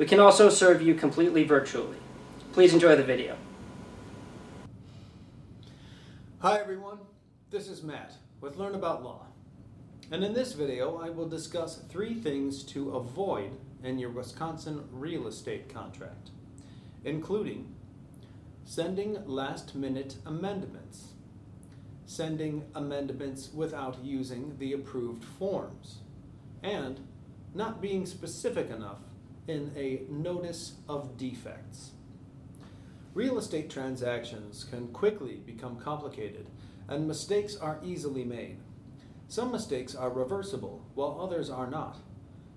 We can also serve you completely virtually. Please enjoy the video. Hi everyone, this is Matt with Learn About Law. And in this video, I will discuss three things to avoid in your Wisconsin real estate contract, including sending last minute amendments, sending amendments without using the approved forms, and not being specific enough in a notice of defects. Real estate transactions can quickly become complicated, and mistakes are easily made. Some mistakes are reversible, while others are not.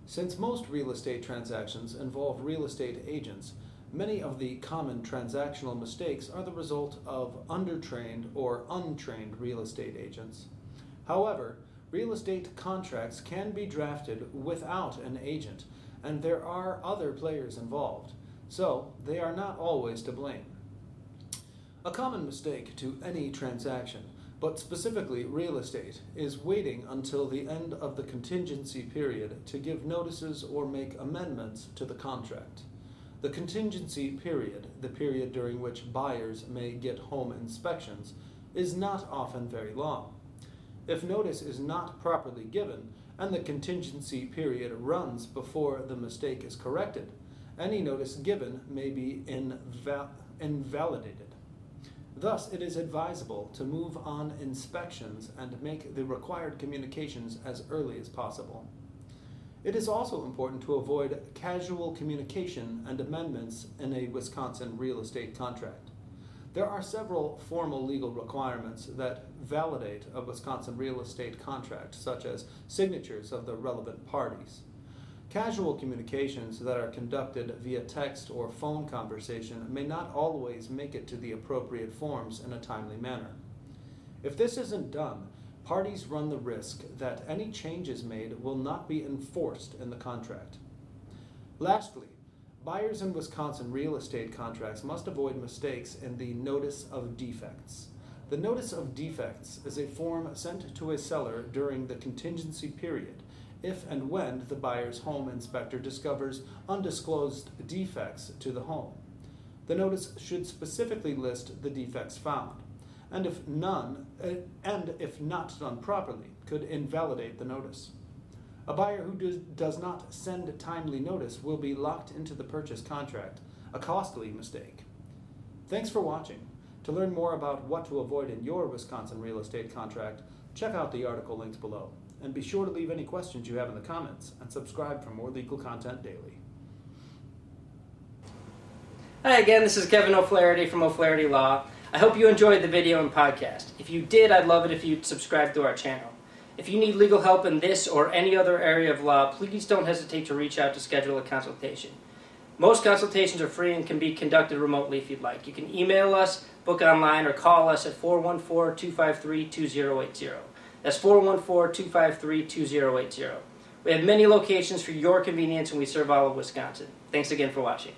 Since most real estate transactions involve real estate agents, many of the common transactional mistakes are the result of undertrained or untrained real estate agents. However, real estate contracts can be drafted without an agent and there are other players involved, so they are not always to blame. A common mistake to any transaction, but specifically real estate, is waiting until the end of the contingency period to give notices or make amendments to the contract. The contingency period, the period during which buyers may get home inspections, is not often very long. If notice is not properly given, and the contingency period runs before the mistake is corrected, any notice given may be inval- invalidated. Thus, it is advisable to move on inspections and make the required communications as early as possible. It is also important to avoid casual communication and amendments in a Wisconsin real estate contract. There are several formal legal requirements that validate a Wisconsin real estate contract, such as signatures of the relevant parties. Casual communications that are conducted via text or phone conversation may not always make it to the appropriate forms in a timely manner. If this isn't done, parties run the risk that any changes made will not be enforced in the contract. Lastly, Buyers in Wisconsin real estate contracts must avoid mistakes in the Notice of Defects. The Notice of Defects is a form sent to a seller during the contingency period if and when the buyer's home inspector discovers undisclosed defects to the home. The notice should specifically list the defects found, and if none, uh, and if not done properly, could invalidate the notice. A buyer who does, does not send timely notice will be locked into the purchase contract, a costly mistake. Thanks for watching. To learn more about what to avoid in your Wisconsin real estate contract, check out the article linked below. And be sure to leave any questions you have in the comments and subscribe for more legal content daily. Hi again, this is Kevin O'Flaherty from O'Flaherty Law. I hope you enjoyed the video and podcast. If you did, I'd love it if you'd subscribe to our channel. If you need legal help in this or any other area of law, please don't hesitate to reach out to schedule a consultation. Most consultations are free and can be conducted remotely if you'd like. You can email us, book online, or call us at 414 253 2080. That's 414 253 2080. We have many locations for your convenience and we serve all of Wisconsin. Thanks again for watching.